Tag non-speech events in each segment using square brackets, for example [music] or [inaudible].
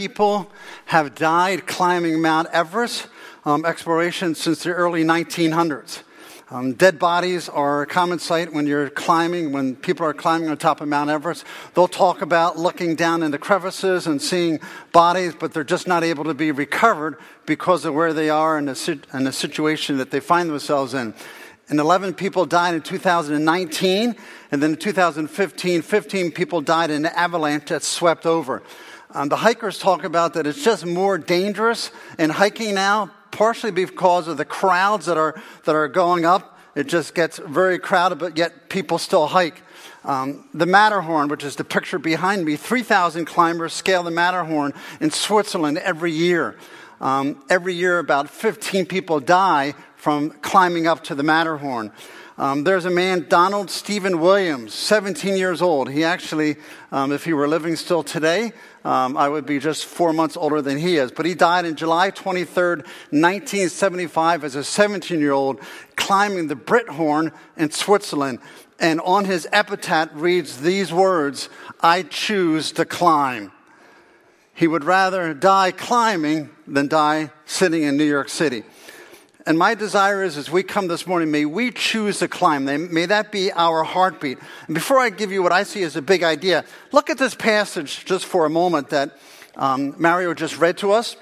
people have died climbing Mount Everest um, exploration since the early 1900s. Um, dead bodies are a common sight when you're climbing, when people are climbing on top of Mount Everest. They'll talk about looking down into crevices and seeing bodies, but they're just not able to be recovered because of where they are and the, and the situation that they find themselves in. And 11 people died in 2019, and then in 2015, 15 people died in an avalanche that swept over. Um, the hikers talk about that it's just more dangerous in hiking now partially because of the crowds that are, that are going up. It just gets very crowded, but yet people still hike. Um, the Matterhorn, which is the picture behind me, 3,000 climbers scale the Matterhorn in Switzerland every year. Um, every year, about 15 people die from climbing up to the Matterhorn. Um, there's a man, Donald Stephen Williams, 17 years old. He actually, um, if he were living still today, um, I would be just four months older than he is. But he died in July 23rd, 1975, as a 17 year old climbing the Breithorn in Switzerland. And on his epitaph reads these words I choose to climb. He would rather die climbing than die sitting in New York City. And my desire is, as we come this morning, may we choose to climb. May that be our heartbeat. And before I give you what I see as a big idea, look at this passage just for a moment that um, Mario just read to us.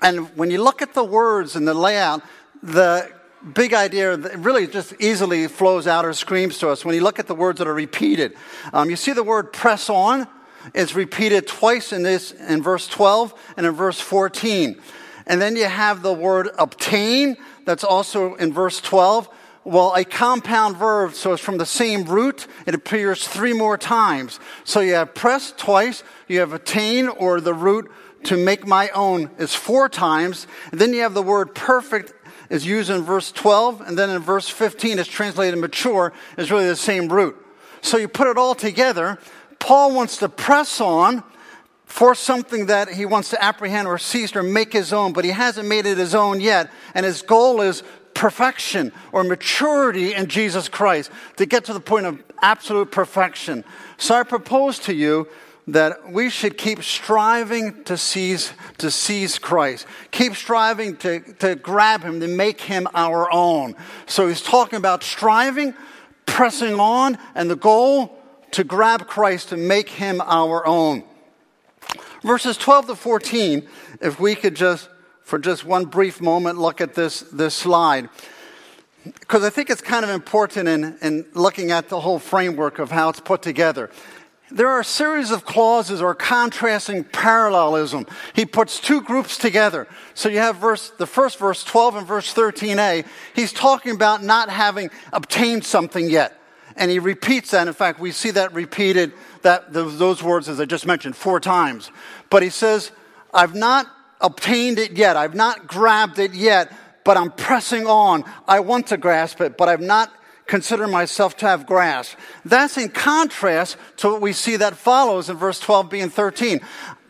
And when you look at the words and the layout, the big idea really just easily flows out or screams to us when you look at the words that are repeated. Um, you see the word press on. It's repeated twice in this in verse 12 and in verse 14. And then you have the word obtain, that's also in verse 12. Well, a compound verb, so it's from the same root. It appears three more times. So you have press twice, you have attain, or the root to make my own is four times. And then you have the word perfect is used in verse 12, and then in verse 15 it's translated mature, is really the same root. So you put it all together. Paul wants to press on for something that he wants to apprehend or seize or make his own, but he hasn't made it his own yet. And his goal is perfection or maturity in Jesus Christ to get to the point of absolute perfection. So I propose to you that we should keep striving to seize, to seize Christ. Keep striving to, to grab him, to make him our own. So he's talking about striving, pressing on, and the goal to grab Christ, to make him our own. Verses 12 to 14, if we could just, for just one brief moment, look at this, this slide. Because I think it's kind of important in, in looking at the whole framework of how it's put together. There are a series of clauses or contrasting parallelism. He puts two groups together. So you have verse, the first verse, 12 and verse 13a. He's talking about not having obtained something yet. And he repeats that. In fact, we see that repeated, that, those words, as I just mentioned, four times. But he says, I've not obtained it yet. I've not grabbed it yet, but I'm pressing on. I want to grasp it, but I've not considered myself to have grasped. That's in contrast to what we see that follows in verse 12 and 13.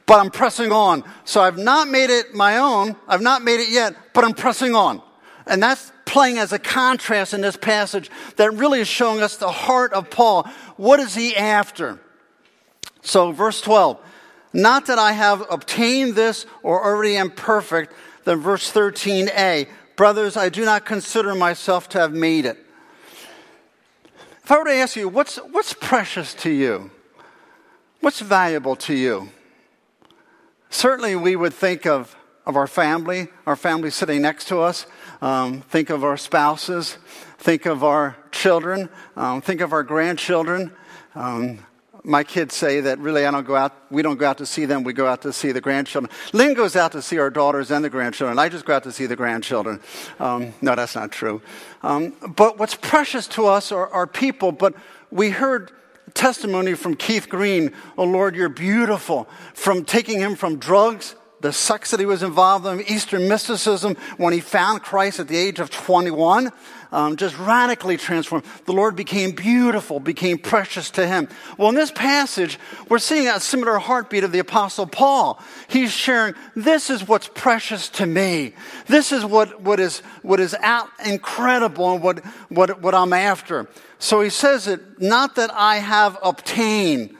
But I'm pressing on. So I've not made it my own. I've not made it yet, but I'm pressing on. And that's playing as a contrast in this passage that really is showing us the heart of Paul. What is he after? So, verse 12, not that I have obtained this or already am perfect, then verse 13a, brothers, I do not consider myself to have made it. If I were to ask you, what's, what's precious to you? What's valuable to you? Certainly, we would think of, of our family, our family sitting next to us. Um, think of our spouses. Think of our children. Um, think of our grandchildren. Um, my kids say that really I don't go out, we don't go out to see them, we go out to see the grandchildren. Lynn goes out to see our daughters and the grandchildren. I just go out to see the grandchildren. Um, no, that's not true. Um, but what's precious to us are, are people, but we heard testimony from Keith Green, oh Lord, you're beautiful, from taking him from drugs the sex that he was involved in, Eastern mysticism, when he found Christ at the age of 21, um, just radically transformed. The Lord became beautiful, became precious to him. Well, in this passage, we're seeing a similar heartbeat of the Apostle Paul. He's sharing, this is what's precious to me. This is what, what is, what is out incredible and what, what, what I'm after. So he says it, not that I have obtained.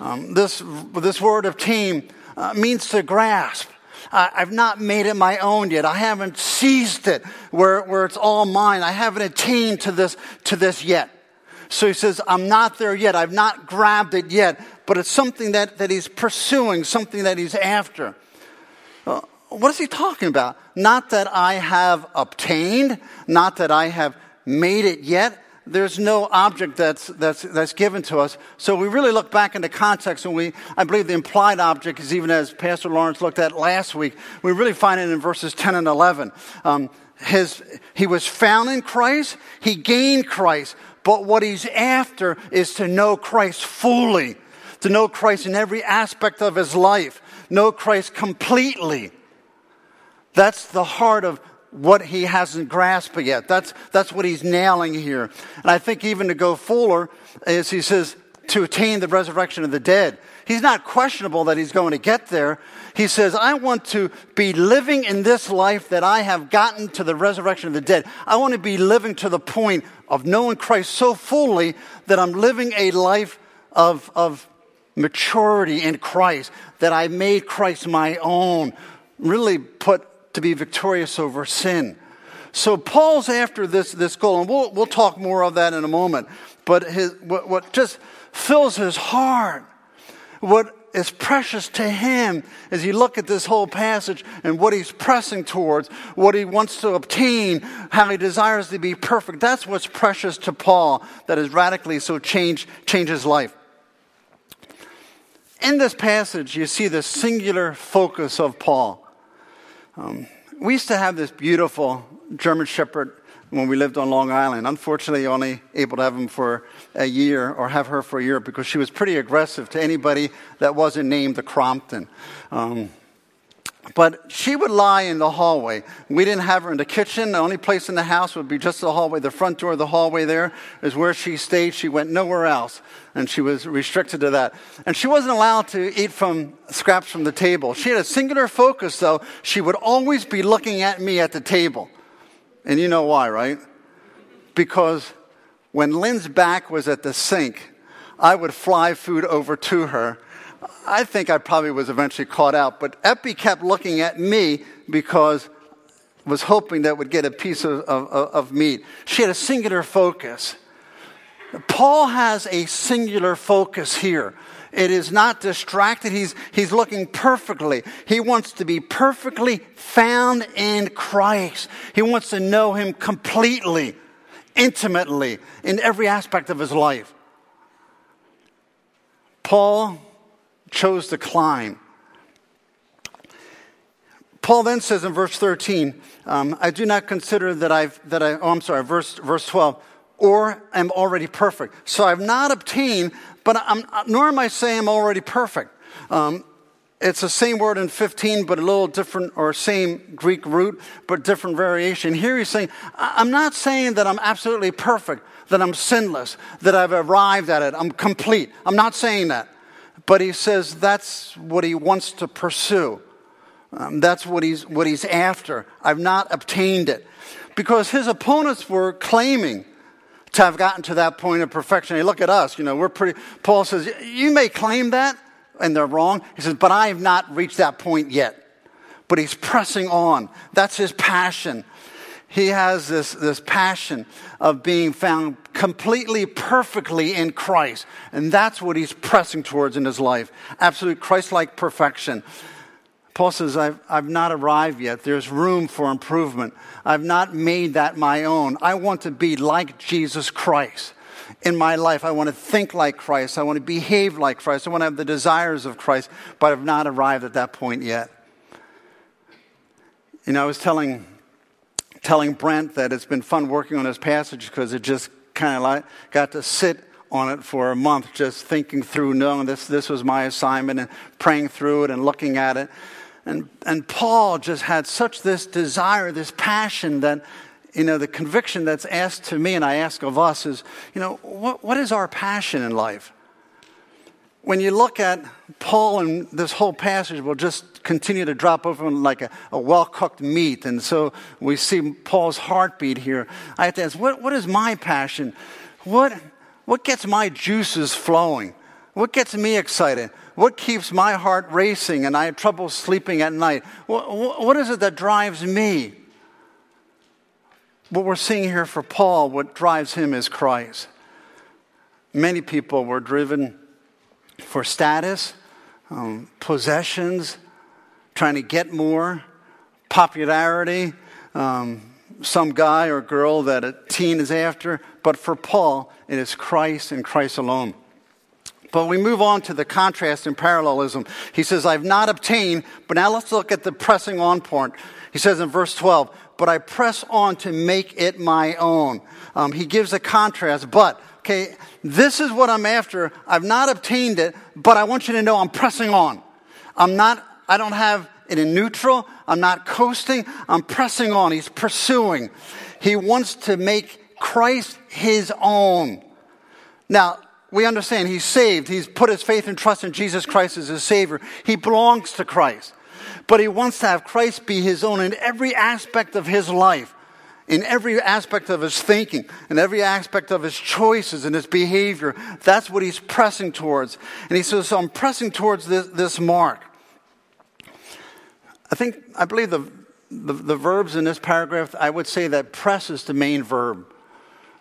Um, this, this word obtain uh, means to grasp. I've not made it my own yet. I haven't seized it where, where it's all mine. I haven't attained to this, to this yet. So he says, I'm not there yet. I've not grabbed it yet, but it's something that, that he's pursuing, something that he's after. Uh, what is he talking about? Not that I have obtained, not that I have made it yet. There's no object that's, that's, that's given to us. So we really look back into context, and we, I believe the implied object is even as Pastor Lawrence looked at last week, we really find it in verses 10 and 11. Um, his, he was found in Christ, he gained Christ, but what he's after is to know Christ fully, to know Christ in every aspect of his life, know Christ completely. That's the heart of what he hasn't grasped yet. That's, that's what he's nailing here. And I think even to go fuller is he says, to attain the resurrection of the dead. He's not questionable that he's going to get there. He says, I want to be living in this life that I have gotten to the resurrection of the dead. I want to be living to the point of knowing Christ so fully that I'm living a life of, of maturity in Christ, that I made Christ my own, really put to be victorious over sin. So Paul's after this, this goal, and we'll, we'll talk more of that in a moment. But his, what, what just fills his heart, what is precious to him as you look at this whole passage and what he's pressing towards, what he wants to obtain, how he desires to be perfect. That's what's precious to Paul that has radically so changed, changed his life. In this passage, you see the singular focus of Paul. Um, we used to have this beautiful German Shepherd when we lived on Long Island. Unfortunately, only able to have him for a year or have her for a year because she was pretty aggressive to anybody that wasn't named the Crompton. Um, but she would lie in the hallway. We didn't have her in the kitchen. The only place in the house would be just the hallway. The front door of the hallway there is where she stayed. She went nowhere else, and she was restricted to that. And she wasn't allowed to eat from scraps from the table. She had a singular focus, though. She would always be looking at me at the table. And you know why, right? Because when Lynn's back was at the sink, I would fly food over to her I think I probably was eventually caught out, but Epi kept looking at me because was hoping that would get a piece of, of, of meat. She had a singular focus. Paul has a singular focus here. It is not distracted. He's, he's looking perfectly. He wants to be perfectly found in Christ. He wants to know Him completely, intimately, in every aspect of his life. Paul chose to climb. Paul then says in verse 13, um, I do not consider that I've, that I, oh, I'm sorry, verse, verse 12, or am already perfect. So I've not obtained, but I'm, nor am I saying I'm already perfect. Um, it's the same word in 15, but a little different, or same Greek root, but different variation. Here he's saying, I'm not saying that I'm absolutely perfect, that I'm sinless, that I've arrived at it, I'm complete. I'm not saying that. But he says that's what he wants to pursue. Um, that's what he's, what he's after. I've not obtained it. Because his opponents were claiming to have gotten to that point of perfection. Hey, look at us, you know, we're pretty. Paul says, You may claim that, and they're wrong. He says, But I have not reached that point yet. But he's pressing on. That's his passion he has this, this passion of being found completely, perfectly in Christ. And that's what he's pressing towards in his life absolute Christ like perfection. Paul says, I've, I've not arrived yet. There's room for improvement. I've not made that my own. I want to be like Jesus Christ in my life. I want to think like Christ. I want to behave like Christ. I want to have the desires of Christ, but I've not arrived at that point yet. You know, I was telling telling Brent that it's been fun working on this passage because it just kind of like got to sit on it for a month, just thinking through, knowing this, this was my assignment and praying through it and looking at it. And, and Paul just had such this desire, this passion that, you know, the conviction that's asked to me and I ask of us is, you know, what, what is our passion in life? when you look at Paul and this whole passage we'll just continue to drop over like a, a well cooked meat. And so we see Paul's heartbeat here. I have to ask, what, what is my passion? What, what gets my juices flowing? What gets me excited? What keeps my heart racing and I have trouble sleeping at night? What, what is it that drives me? What we're seeing here for Paul, what drives him is Christ. Many people were driven for status, um, possessions, trying to get more, popularity, um, some guy or girl that a teen is after. But for Paul, it is Christ and Christ alone. But we move on to the contrast and parallelism. He says, I've not obtained, but now let's look at the pressing on point. He says in verse 12, but I press on to make it my own. Um, he gives a contrast, but, okay, this is what I'm after. I've not obtained it, but I want you to know I'm pressing on. I'm not, I don't have it in neutral. I'm not coasting. I'm pressing on. He's pursuing. He wants to make Christ his own. Now, we understand he's saved. He's put his faith and trust in Jesus Christ as his Savior. He belongs to Christ. But he wants to have Christ be his own in every aspect of his life, in every aspect of his thinking, in every aspect of his choices and his behavior. That's what he's pressing towards. And he says, So I'm pressing towards this, this mark. I think, I believe the, the, the verbs in this paragraph, I would say that press is the main verb.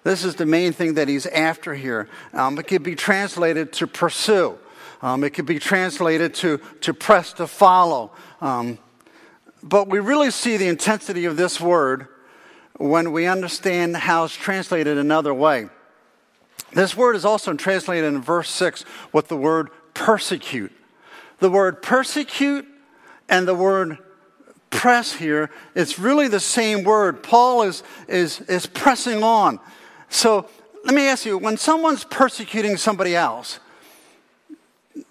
This is the main thing that he's after here. Um, it could be translated to pursue. Um, it could be translated to, to press to follow. Um, but we really see the intensity of this word when we understand how it's translated another way. This word is also translated in verse 6 with the word persecute. The word persecute and the word press here, it's really the same word. Paul is, is, is pressing on. So let me ask you when someone's persecuting somebody else,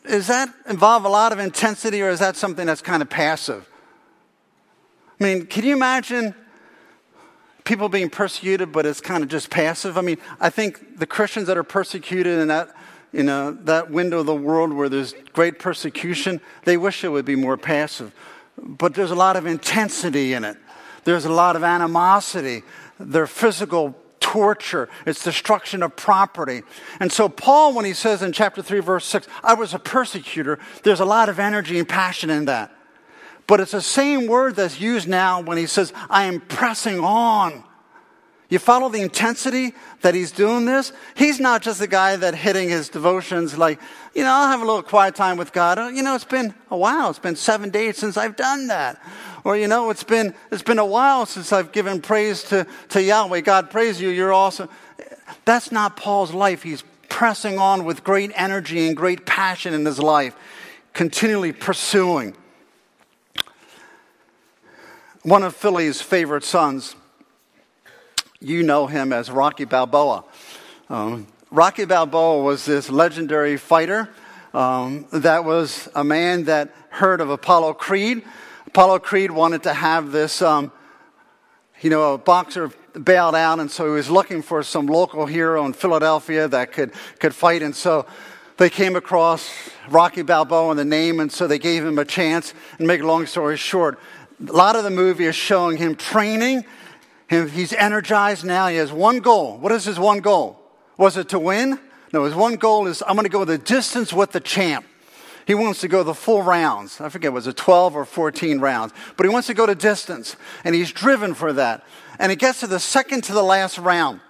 does that involve a lot of intensity or is that something that's kind of passive? I mean, can you imagine people being persecuted, but it's kind of just passive? I mean, I think the Christians that are persecuted in that, know, that window of the world where there's great persecution, they wish it would be more passive. But there's a lot of intensity in it. There's a lot of animosity. Their physical torture, it's destruction of property. And so, Paul, when he says in chapter 3, verse 6, I was a persecutor, there's a lot of energy and passion in that. But it's the same word that's used now when he says, I am pressing on. You follow the intensity that he's doing this? He's not just a guy that hitting his devotions like, you know, I'll have a little quiet time with God. Uh, you know, it's been a while. It's been seven days since I've done that. Or, you know, it's been, it's been a while since I've given praise to, to Yahweh. God, praise you. You're awesome. That's not Paul's life. He's pressing on with great energy and great passion in his life, continually pursuing. One of Philly's favorite sons, you know him as Rocky Balboa. Um, Rocky Balboa was this legendary fighter um, that was a man that heard of Apollo Creed Apollo Creed wanted to have this, um, you know, a boxer bailed out, and so he was looking for some local hero in Philadelphia that could, could fight. And so they came across Rocky Balboa and the name, and so they gave him a chance. And make a long story short, a lot of the movie is showing him training. He's energized now. He has one goal. What is his one goal? Was it to win? No, his one goal is I'm going to go the distance with the champ. He wants to go the full rounds. I forget, was it 12 or 14 rounds? But he wants to go to distance, and he's driven for that. And he gets to the second to the last round.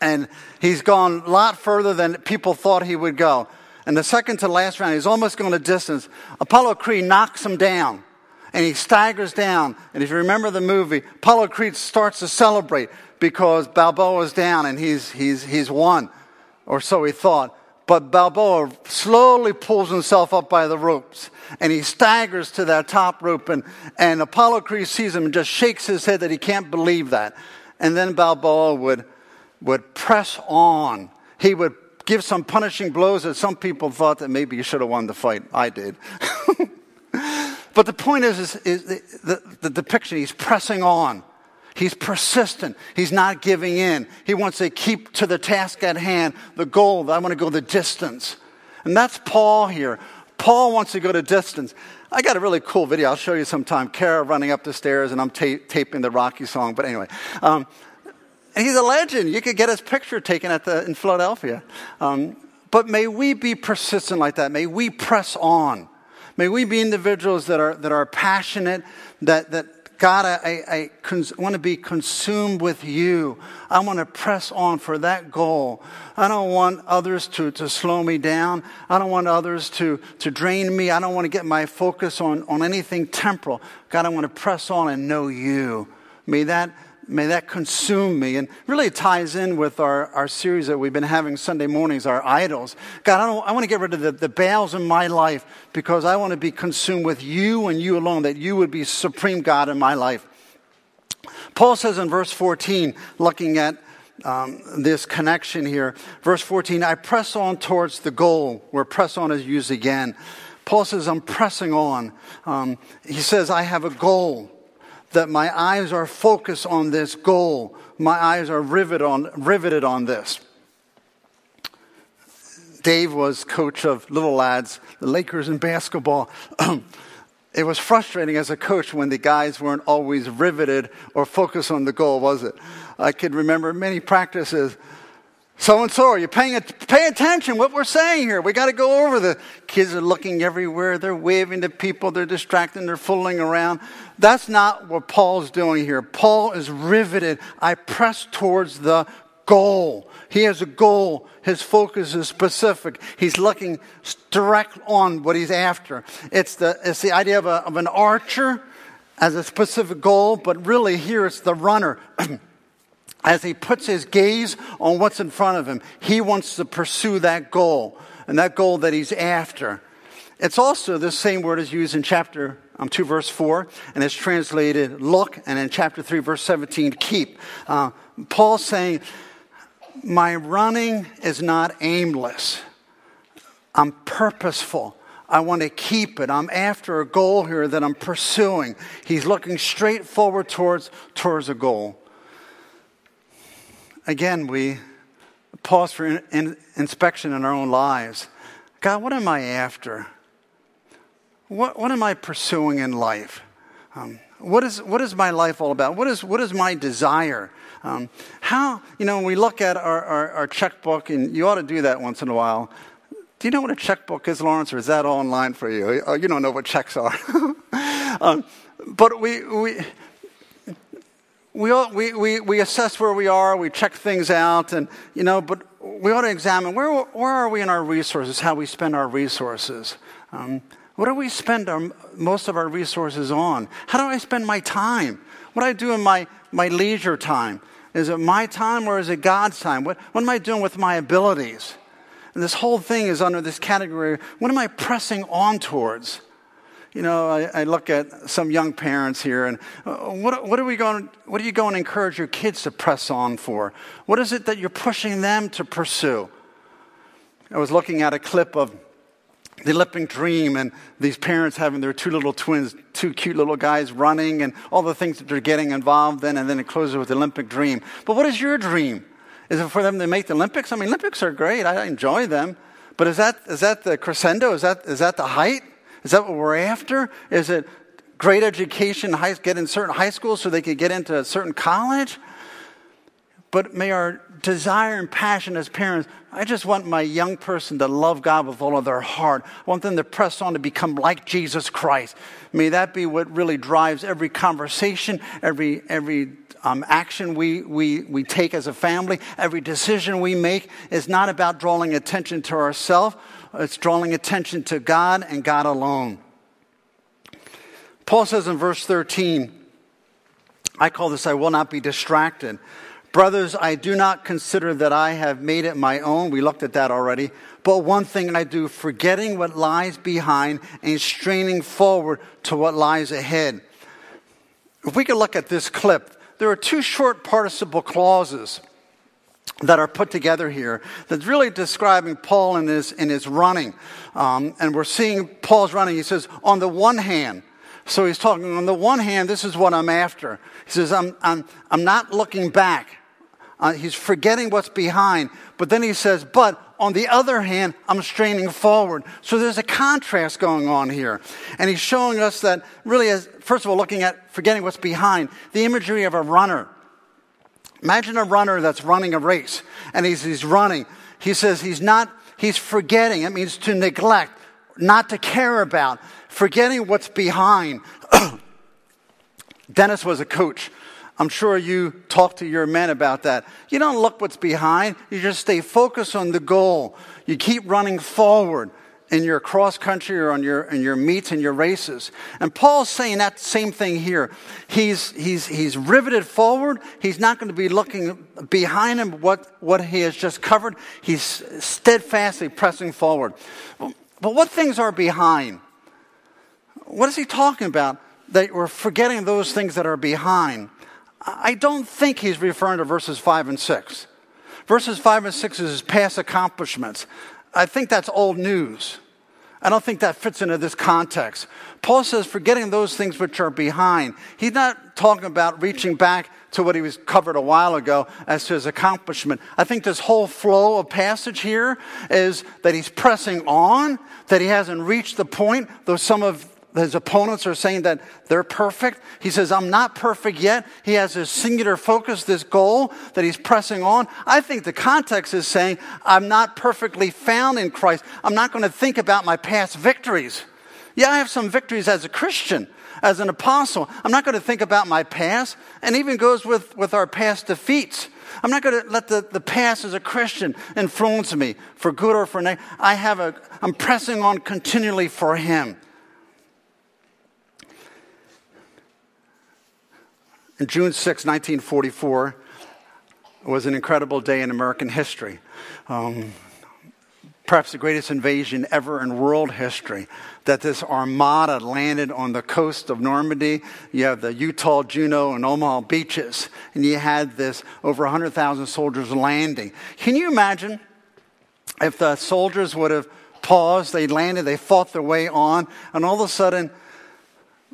And he's gone a lot further than people thought he would go. And the second to last round, he's almost going to distance. Apollo Creed knocks him down and he staggers down. And if you remember the movie, Apollo Creed starts to celebrate because Balboa's down and he's, he's, he's won, or so he thought. But Balboa slowly pulls himself up by the ropes and he staggers to that top rope. And, and Apollo Creed sees him and just shakes his head that he can't believe that. And then Balboa would, would press on. He would give some punishing blows that some people thought that maybe he should have won the fight. I did. [laughs] but the point is, is, is the, the, the depiction, he's pressing on. He's persistent. He's not giving in. He wants to keep to the task at hand, the goal. I want to go the distance. And that's Paul here. Paul wants to go to distance. I got a really cool video. I'll show you sometime. Kara running up the stairs, and I'm ta- taping the Rocky song. But anyway, um, he's a legend. You could get his picture taken at the, in Philadelphia. Um, But may we be persistent like that. May we press on. May we be individuals that are, that are passionate, that, that God, I, I, cons- want to be consumed with you. I want to press on for that goal. I don't want others to, to slow me down. I don't want others to, to drain me. I don't want to get my focus on, on anything temporal. God, I want to press on and know you. May that may that consume me. And really ties in with our, our series that we've been having Sunday mornings, our idols. God, I, don't, I want to get rid of the, the Baals in my life because I want to be consumed with you and you alone, that you would be supreme God in my life. Paul says in verse 14, looking at um, this connection here, verse 14, I press on towards the goal, where press on is used again. Paul says, I'm pressing on. Um, he says, I have a goal that my eyes are focused on this goal. My eyes are riveted on, riveted on this. Dave was coach of little lads, the Lakers in basketball. [clears throat] it was frustrating as a coach when the guys weren't always riveted or focused on the goal, was it? I could remember many practices so and so, are you paying, pay attention what we're saying here? We got to go over. The kids are looking everywhere. They're waving to people. They're distracting. They're fooling around. That's not what Paul's doing here. Paul is riveted. I press towards the goal. He has a goal. His focus is specific. He's looking direct on what he's after. It's the, it's the idea of, a, of an archer as a specific goal, but really here it's the runner. [clears throat] as he puts his gaze on what's in front of him, he wants to pursue that goal and that goal that he's after. It's also the same word is used in chapter um, 2, verse 4, and it's translated look, and in chapter 3, verse 17, keep. Uh, Paul's saying, My running is not aimless, I'm purposeful. I want to keep it. I'm after a goal here that I'm pursuing. He's looking straight forward towards, towards a goal again, we pause for in, in, inspection in our own lives. God, what am I after? What, what am I pursuing in life? Um, what, is, what is my life all about? What is, what is my desire? Um, how, you know, when we look at our, our, our, checkbook, and you ought to do that once in a while. Do you know what a checkbook is, Lawrence, or is that online for you? Oh, you don't know what checks are. [laughs] um, but we, we, we, all, we, we, we assess where we are, we check things out, and, you know, but we ought to examine where, where are we in our resources, how we spend our resources. Um, what do we spend our, most of our resources on? How do I spend my time? What do I do in my, my leisure time? Is it my time or is it God's time? What, what am I doing with my abilities? And this whole thing is under this category what am I pressing on towards? You know, I, I, look at some young parents here, and uh, what, what, are we going? What are you going to encourage your kids to press on for? What is it that you're pushing them to pursue? I was looking at a clip of the Olympic Dream, and these parents having their two little twins, two cute little guys running, and all the things that they're getting involved in, and then it closes with the Olympic Dream. But what is your dream? Is it for them to make the Olympics? I mean, Olympics are great. I enjoy them. But is that, is that the crescendo? Is that, is that the height? Is that what we're after? Is it great education, high, get in certain high schools so they could get into a certain college? But may our desire and passion as parents, I just want my young person to love God with all of their heart. I want them to press on to become like Jesus Christ. May that be what really drives every conversation, every, every um, action we, we, we take as a family, every decision we make is not about drawing attention to ourselves it's drawing attention to God and God alone. Paul says in verse 13, I call this, I will not be distracted. Brothers, I do not consider that I have made it my own. We looked at that already. But one thing I do, forgetting what lies behind and straining forward to what lies ahead. If we could look at this clip, there are two short participle clauses that are put together here that's really describing Paul in his, in his running. Um, and we're seeing Paul's running. He says, on the one hand, so he's talking, on the one hand, this is what I'm after. He says, I'm, I'm, I'm not looking back. Uh, he's forgetting what's behind. But then he says, but on the other hand, I'm straining forward. So there's a contrast going on here. And he's showing us that really, as, first of all, looking at forgetting what's behind, the imagery of a runner. Imagine a runner that's running a race and he's, he's running. He says he's not, he's forgetting. It means to neglect, not to care about, forgetting what's behind. [clears throat] Dennis was a coach. I'm sure you talk to your men about that. You don't look what's behind, you just stay focused on the goal. You keep running forward in your cross country or on your, in your meets and your races. And Paul's saying that same thing here. He's, he's, he's riveted forward. He's not going to be looking behind him what, what he has just covered. He's steadfastly pressing forward. But what things are behind? What is he talking about? That we're forgetting those things that are behind. I don't think he's referring to verses 5 and 6. Verses 5 and 6 is his past accomplishments. I think that's old news. I don't think that fits into this context. Paul says, forgetting those things which are behind. He's not talking about reaching back to what he was covered a while ago as to his accomplishment. I think this whole flow of passage here is that he's pressing on, that he hasn't reached the point, though some of his opponents are saying that they're perfect. He says, I'm not perfect yet. He has this singular focus, this goal that he's pressing on. I think the context is saying, I'm not perfectly found in Christ. I'm not going to think about my past victories. Yeah, I have some victories as a Christian, as an apostle. I'm not going to think about my past, and even goes with, with our past defeats. I'm not going to let the, the past as a Christian influence me for good or for negative. I have a, I'm pressing on continually for Him. And June 6, 1944, was an incredible day in American history. Um, perhaps the greatest invasion ever in world history. That this armada landed on the coast of Normandy. You have the Utah, Juno, and Omaha beaches, and you had this over 100,000 soldiers landing. Can you imagine if the soldiers would have paused, they landed, they fought their way on, and all of a sudden,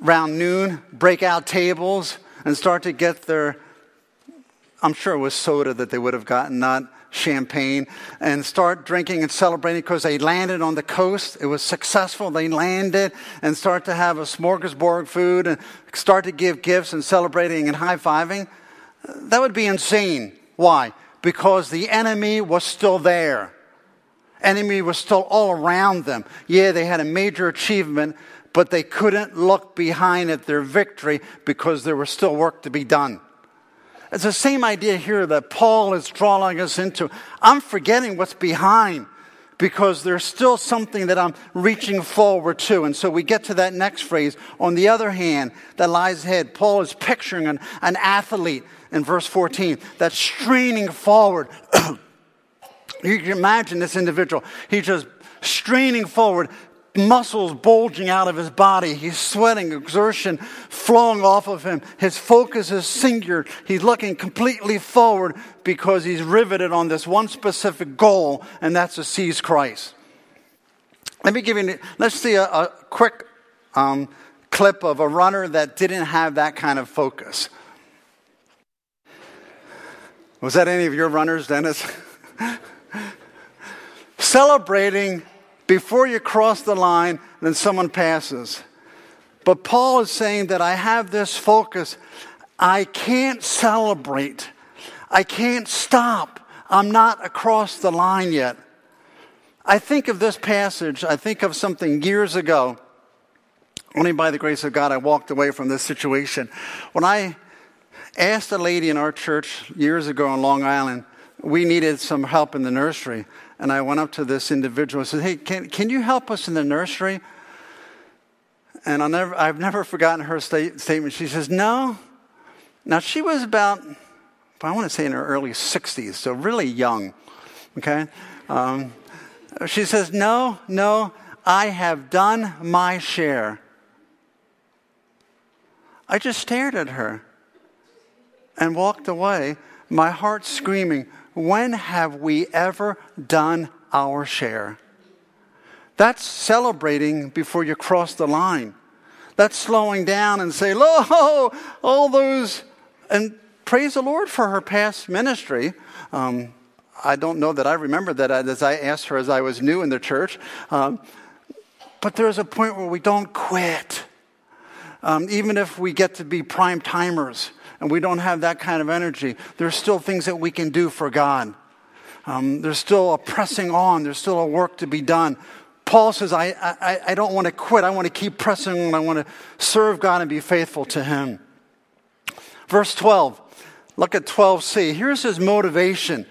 around noon, breakout tables, and start to get their, I'm sure it was soda that they would have gotten, not champagne, and start drinking and celebrating because they landed on the coast. It was successful. They landed and start to have a smorgasbord food and start to give gifts and celebrating and high fiving. That would be insane. Why? Because the enemy was still there. Enemy was still all around them. Yeah, they had a major achievement, but they couldn't look behind at their victory because there was still work to be done. It's the same idea here that Paul is drawing us into. I'm forgetting what's behind because there's still something that I'm reaching forward to. And so we get to that next phrase. On the other hand, that lies ahead. Paul is picturing an, an athlete in verse 14 that's straining forward. [clears throat] you can imagine this individual. He's just straining forward, muscles bulging out of his body. He's sweating, exertion flowing off of him. His focus is singular. He's looking completely forward because he's riveted on this one specific goal, and that's to seize Christ. Let me give you, let's see a, a quick um, clip of a runner that didn't have that kind of focus. Was that any of your runners, Dennis? [laughs] Celebrating before you cross the line, then someone passes. But Paul is saying that I have this focus. I can't celebrate. I can't stop. I'm not across the line yet. I think of this passage, I think of something years ago. Only by the grace of God, I walked away from this situation. When I asked a lady in our church years ago on Long Island, we needed some help in the nursery. And I went up to this individual and said, Hey, can, can you help us in the nursery? And I'll never, I've never forgotten her state, statement. She says, No. Now, she was about, I want to say in her early 60s, so really young. Okay? Um, she says, No, no, I have done my share. I just stared at her and walked away, my heart screaming, when have we ever done our share? That's celebrating before you cross the line. That's slowing down and say, "Lo, all those," and praise the Lord for her past ministry. Um, I don't know that I remember that as I asked her as I was new in the church. Um, but there's a point where we don't quit. Um, even if we get to be prime timers, and we don't have that kind of energy, there's still things that we can do for God. Um, there's still a pressing on, there's still a work to be done. Paul says, I, I, I don't want to quit. I want to keep pressing on. I want to serve God and be faithful to Him. Verse 12, look at 12c. Here's his motivation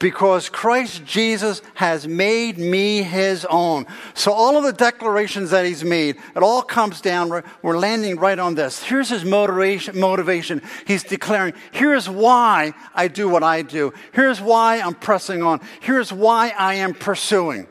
because Christ Jesus has made me his own. So all of the declarations that he's made, it all comes down, we're landing right on this. Here's his motivation, motivation. He's declaring, here's why I do what I do. Here's why I'm pressing on. Here's why I am pursuing.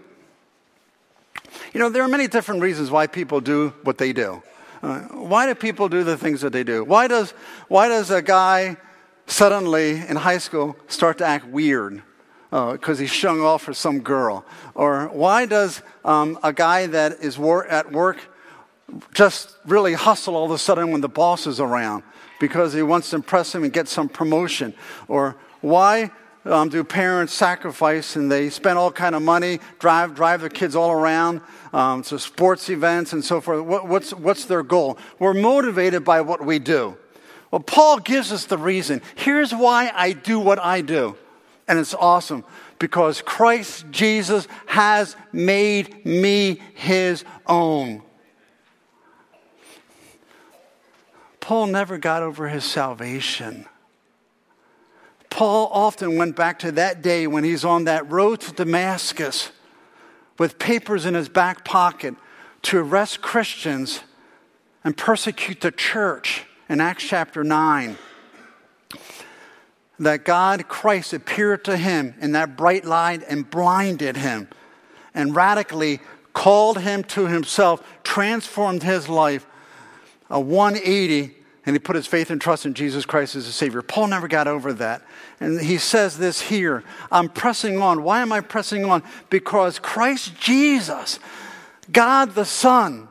You know, there are many different reasons why people do what they do. Uh, why do people do the things that they do? Why does, why does a guy suddenly in high school start to act weird? Because uh, he's showing off for some girl? Or why does um, a guy that is wor- at work just really hustle all of a sudden when the boss is around because he wants to impress him and get some promotion? Or why um, do parents sacrifice and they spend all kind of money, drive drive their kids all around um, to sports events and so forth? What, what's what's their goal? We're motivated by what we do. Well, Paul gives us the reason. Here's why I do what I do. And it's awesome because Christ Jesus has made me his own. Paul never got over his salvation. Paul often went back to that day when he's on that road to Damascus with papers in his back pocket to arrest Christians and persecute the church in Acts chapter 9 that God, Christ, appeared to him in that bright light and blinded him and radically called him to himself, transformed his life, a 180, and he put his faith and trust in Jesus Christ as a Savior. Paul never got over that. And he says this here I'm pressing on. Why am I pressing on? Because Christ Jesus, God the Son,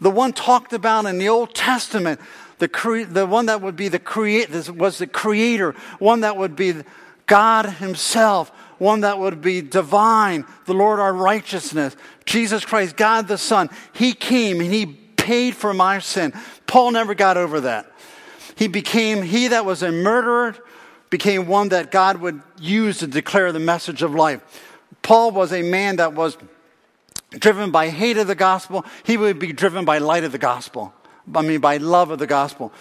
the one talked about in the Old Testament, the, cre- the one that would be the create was the creator, one that would be God himself, one that would be divine, the Lord our righteousness, Jesus Christ, God the Son. He came and he paid for my sin. Paul never got over that. He became, he that was a murderer became one that God would use to declare the message of life. Paul was a man that was driven by hate of the gospel. He would be driven by light of the gospel. I mean, by love of the gospel.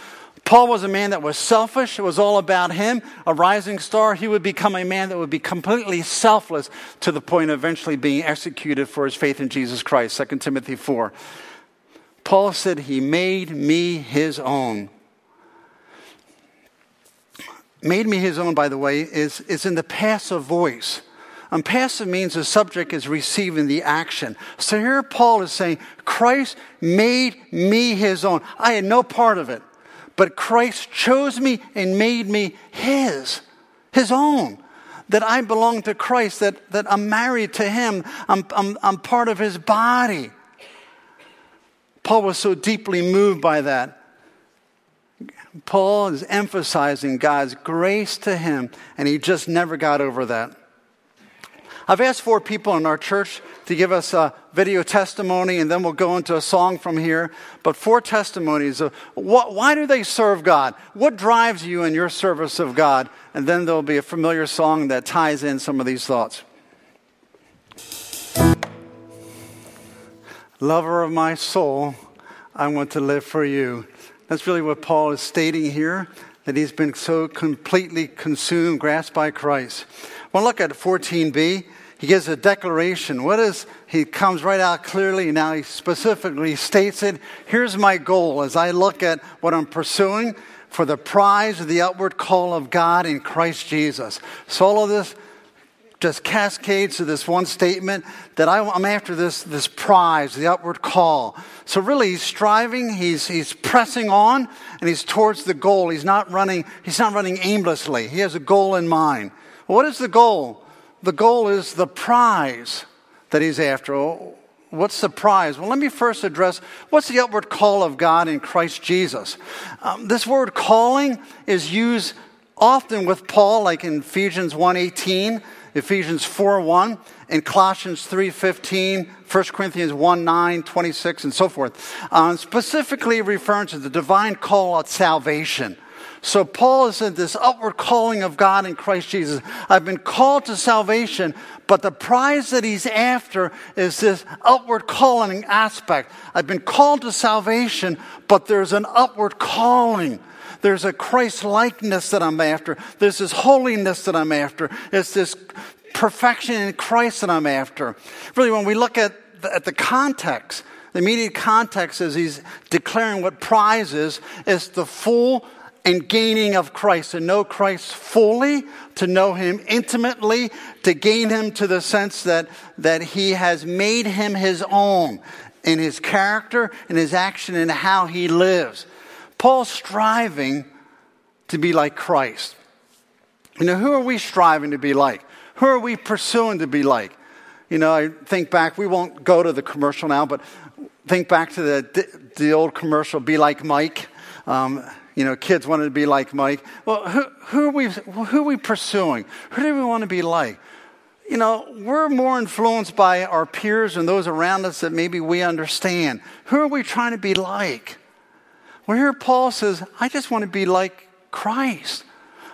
Paul was a man that was selfish. It was all about him. A rising star, he would become a man that would be completely selfless to the point of eventually being executed for his faith in Jesus Christ. 2 Timothy 4. Paul said, He made me his own. Made me his own, by the way, is, is in the passive voice. And passive means the subject is receiving the action. So here Paul is saying, Christ made me his own. I had no part of it, but Christ chose me and made me his, his own. That I belong to Christ, that, that I'm married to him, I'm, I'm, I'm part of his body. Paul was so deeply moved by that. Paul is emphasizing God's grace to him, and he just never got over that. I've asked four people in our church to give us a video testimony, and then we'll go into a song from here. But four testimonies of what, why do they serve God? What drives you in your service of God? And then there'll be a familiar song that ties in some of these thoughts. Lover of my soul, I want to live for you. That's really what Paul is stating here, that he's been so completely consumed, grasped by Christ. Well, look at 14b he gives a declaration. What is, he comes right out clearly. Now he specifically states it. Here's my goal as I look at what I'm pursuing for the prize of the upward call of God in Christ Jesus. So all of this just cascades to this one statement that I, am after this, this prize, the upward call. So really he's striving, he's, he's pressing on, and he's towards the goal. He's not running, he's not running aimlessly. He has a goal in mind. What is the goal? The goal is the prize that he's after. What's the prize? Well, let me first address what's the upward call of God in Christ Jesus. Um, this word calling is used often with Paul, like in Ephesians 1.18, Ephesians 4.1, in Colossians 3.15, 1 Corinthians 1.9, 26, and so forth. Um, specifically referring to the divine call of salvation. So Paul is in this upward calling of God in Christ Jesus. I've been called to salvation, but the prize that he's after is this upward calling aspect. I've been called to salvation, but there's an upward calling. There's a Christ likeness that I'm after. There's this holiness that I'm after. It's this perfection in Christ that I'm after. Really, when we look at the, at the context, the immediate context as he's declaring what prize is, is the full and gaining of Christ, to know Christ fully, to know him intimately, to gain him to the sense that, that he has made him his own in his character, in his action, in how he lives. Paul's striving to be like Christ. You know, who are we striving to be like? Who are we pursuing to be like? You know, I think back, we won't go to the commercial now, but think back to the, the old commercial, Be Like Mike. Um, you know, kids wanted to be like Mike. Well, who, who, are we, who are we pursuing? Who do we want to be like? You know, we're more influenced by our peers and those around us that maybe we understand. Who are we trying to be like? Well, here Paul says, I just want to be like Christ.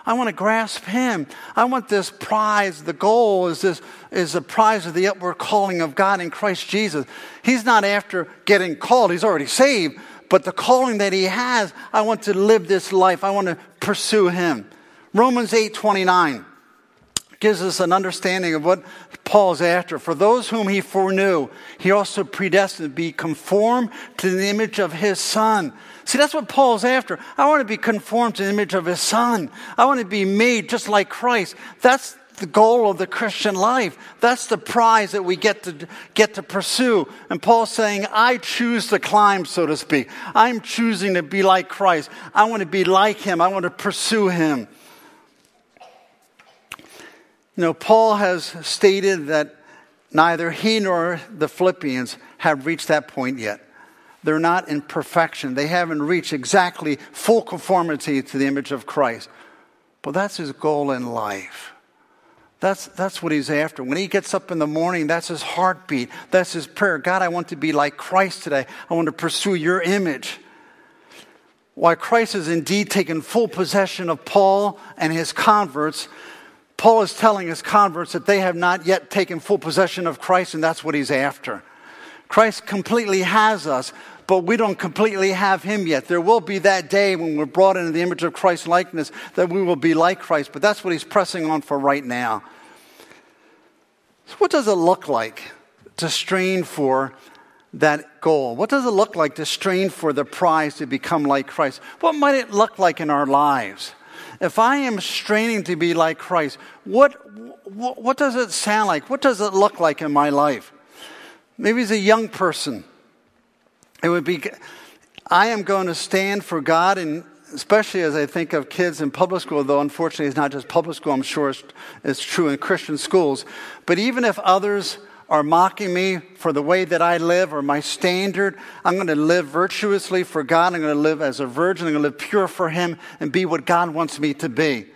I want to grasp him. I want this prize. The goal is this is the prize of the upward calling of God in Christ Jesus. He's not after getting called, he's already saved, but the calling that he has, I want to live this life. I want to pursue him. Romans 8 29 gives us an understanding of what Paul's after. For those whom he foreknew, he also predestined to be conformed to the image of his son. See, that's what Paul's after. I want to be conformed to the image of his son. I want to be made just like Christ. That's the goal of the Christian life. That's the prize that we get to get to pursue. And Paul's saying, I choose to climb, so to speak. I'm choosing to be like Christ. I want to be like him. I want to pursue him. You know, Paul has stated that neither he nor the Philippians have reached that point yet. They're not in perfection. They haven't reached exactly full conformity to the image of Christ. But that's his goal in life. That's, that's what he's after. When he gets up in the morning, that's his heartbeat. That's his prayer. God, I want to be like Christ today. I want to pursue your image. While Christ has indeed taken full possession of Paul and his converts, Paul is telling his converts that they have not yet taken full possession of Christ, and that's what he's after. Christ completely has us, but we don't completely have him yet. There will be that day when we're brought into the image of Christ's likeness that we will be like Christ, but that's what he's pressing on for right now. So what does it look like to strain for that goal? What does it look like to strain for the prize to become like Christ? What might it look like in our lives? If I am straining to be like Christ, what, what, what does it sound like? What does it look like in my life? Maybe as a young person, it would be I am going to stand for God and especially as I think of kids in public school, though unfortunately it's not just public school, I'm sure it's, it's true in Christian schools. But even if others are mocking me for the way that I live or my standard, I'm going to live virtuously for God. I'm going to live as a virgin. I'm going to live pure for Him and be what God wants me to be.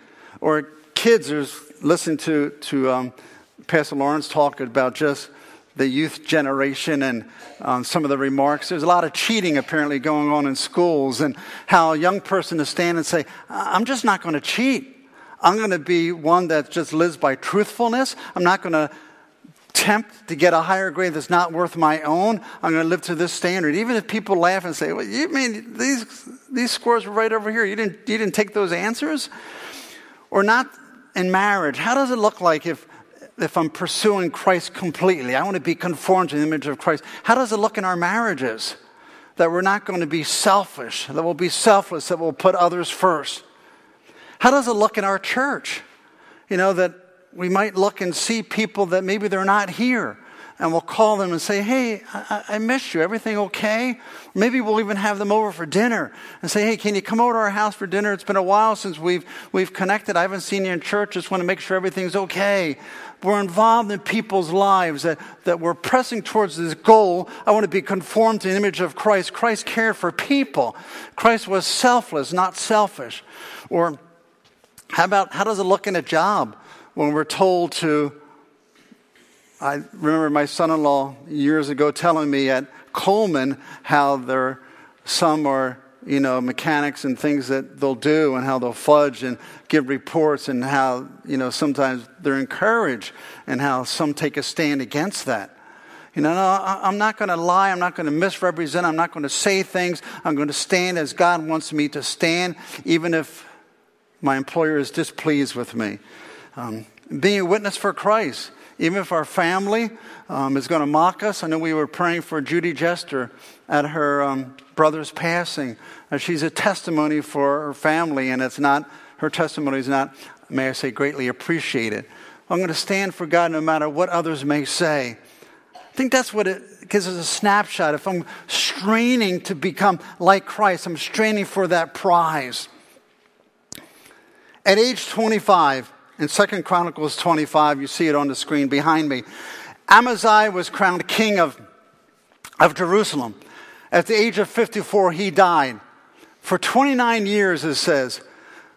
Or kids are listening to, to um, Pastor Lawrence talk about just the youth generation and um, some of the remarks. There's a lot of cheating apparently going on in schools, and how a young person to stand and say, I'm just not going to cheat. I'm going to be one that just lives by truthfulness. I'm not going to tempt to get a higher grade that's not worth my own. I'm going to live to this standard. Even if people laugh and say, well, you mean these, these scores were right over here. You didn't, you didn't take those answers? Or not in marriage. How does it look like if if I'm pursuing Christ completely. I want to be conformed to the image of Christ. How does it look in our marriages? That we're not going to be selfish, that we'll be selfless, that we'll put others first. How does it look in our church? You know, that we might look and see people that maybe they're not here and we'll call them and say, Hey, I, I missed you. Everything okay? Maybe we'll even have them over for dinner and say, Hey, can you come over to our house for dinner? It's been a while since we've, we've connected. I haven't seen you in church. Just want to make sure everything's okay. We're involved in people's lives, that, that we're pressing towards this goal. I want to be conformed to the image of Christ. Christ cared for people. Christ was selfless, not selfish. Or how about, how does it look in a job when we're told to I remember my son in law years ago telling me at Coleman how there some are you know, mechanics and things that they'll do and how they'll fudge and give reports and how, you know, sometimes they're encouraged and how some take a stand against that. You know, no, I'm not going to lie. I'm not going to misrepresent. I'm not going to say things. I'm going to stand as God wants me to stand, even if my employer is displeased with me. Um, being a witness for Christ, even if our family um, is going to mock us. I know we were praying for Judy Jester at her um, brother's passing. Uh, she's a testimony for her family, and it's not, her testimony is not, may I say, greatly appreciated. I'm going to stand for God no matter what others may say. I think that's what it gives us a snapshot. If I'm straining to become like Christ, I'm straining for that prize. At age 25, in Second Chronicles 25, you see it on the screen behind me, Amaziah was crowned king of, of Jerusalem. At the age of 54, he died. For 29 years, it says,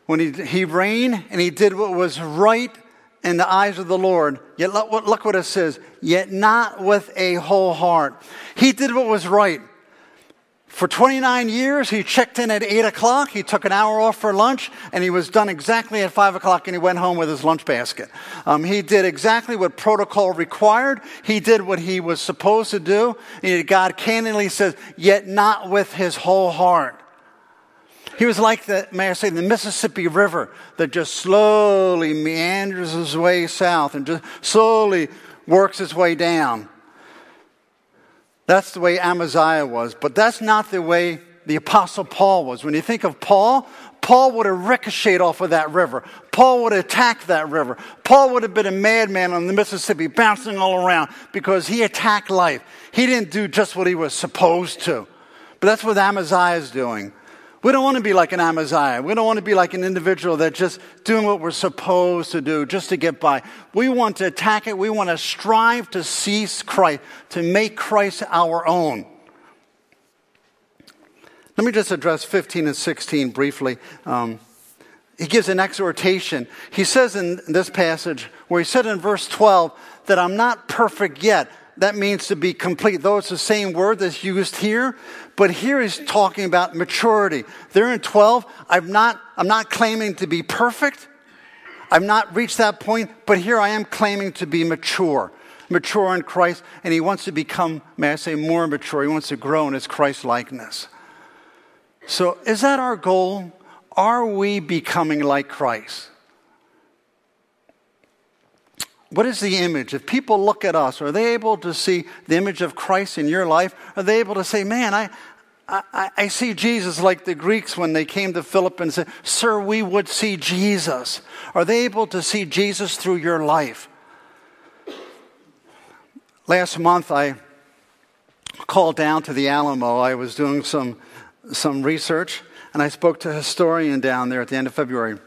when he, he reigned and he did what was right in the eyes of the Lord. Yet look, look what it says, yet not with a whole heart. He did what was right. For 29 years, he checked in at 8 o'clock, he took an hour off for lunch, and he was done exactly at 5 o'clock, and he went home with his lunch basket. Um, he did exactly what protocol required. He did what he was supposed to do. And God candidly says, yet not with his whole heart. He was like the, may I say, the Mississippi River that just slowly meanders its way south and just slowly works its way down. That's the way Amaziah was, but that's not the way the Apostle Paul was. When you think of Paul, Paul would have ricocheted off of that river. Paul would have attacked that river. Paul would have been a madman on the Mississippi, bouncing all around because he attacked life. He didn't do just what he was supposed to. But that's what Amaziah is doing. We don't want to be like an Amaziah. We don't want to be like an individual that's just doing what we're supposed to do just to get by. We want to attack it. We want to strive to seize Christ, to make Christ our own. Let me just address 15 and 16 briefly. Um, he gives an exhortation. He says in this passage, where he said in verse 12, that I'm not perfect yet that means to be complete. Though it's the same word that's used here, but here he's talking about maturity. There in 12, I'm not, I'm not claiming to be perfect. I've not reached that point, but here I am claiming to be mature. Mature in Christ, and he wants to become, may I say, more mature. He wants to grow in his Christ likeness. So, is that our goal? Are we becoming like Christ? What is the image? If people look at us, are they able to see the image of Christ in your life? Are they able to say, man, I, I, I see Jesus like the Greeks when they came to Philip and said, Sir, we would see Jesus. Are they able to see Jesus through your life? Last month, I called down to the Alamo. I was doing some, some research, and I spoke to a historian down there at the end of February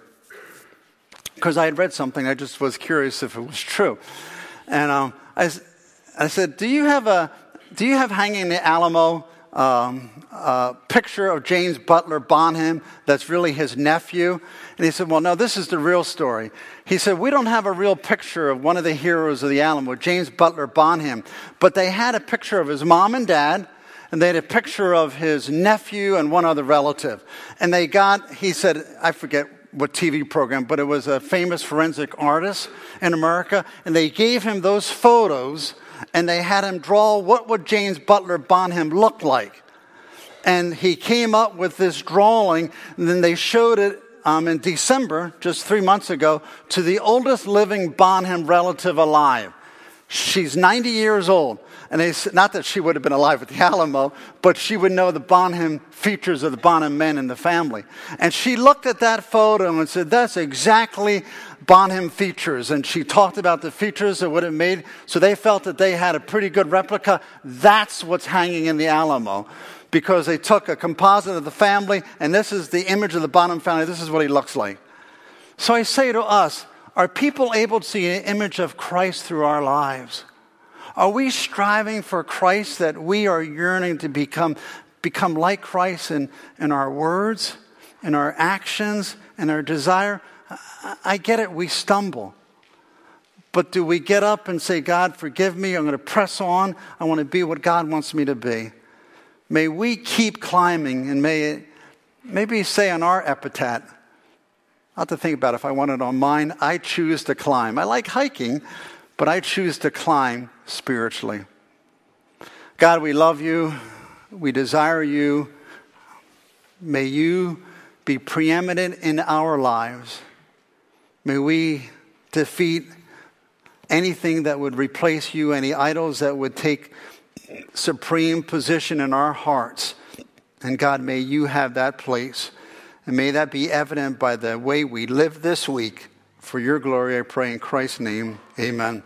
because I had read something. I just was curious if it was true. And um, I, I said, Do you have a do you have hanging in the Alamo um, a picture of James Butler Bonham that's really his nephew? And he said, Well, no, this is the real story. He said, We don't have a real picture of one of the heroes of the Alamo, James Butler Bonham, but they had a picture of his mom and dad. And they had a picture of his nephew and one other relative. And they got, he said, I forget what TV program, but it was a famous forensic artist in America, and they gave him those photos and they had him draw what would James Butler Bonham look like. And he came up with this drawing, and then they showed it um, in December, just three months ago, to the oldest living Bonham relative alive. She's 90 years old. And said, not that she would have been alive at the [laughs] Alamo, but she would know the Bonham features of the Bonham men in the family. And she looked at that photo and said, That's exactly Bonham features. And she talked about the features that would have made. So they felt that they had a pretty good replica. That's what's hanging in the Alamo. Because they took a composite of the family, and this is the image of the Bonham family. This is what he looks like. So I say to us, are people able to see an image of Christ through our lives? Are we striving for Christ that we are yearning to become, become like Christ in, in our words, in our actions, in our desire? I, get it, we stumble. But do we get up and say, God, forgive me, I'm going to press on, I want to be what God wants me to be? May we keep climbing and may it, maybe say on our epitaph, I have to think about it. if I want it on mine. I choose to climb. I like hiking, but I choose to climb spiritually. God, we love you. We desire you. May you be preeminent in our lives. May we defeat anything that would replace you, any idols that would take supreme position in our hearts. And God, may you have that place. And may that be evident by the way we live this week. For your glory, I pray in Christ's name. Amen.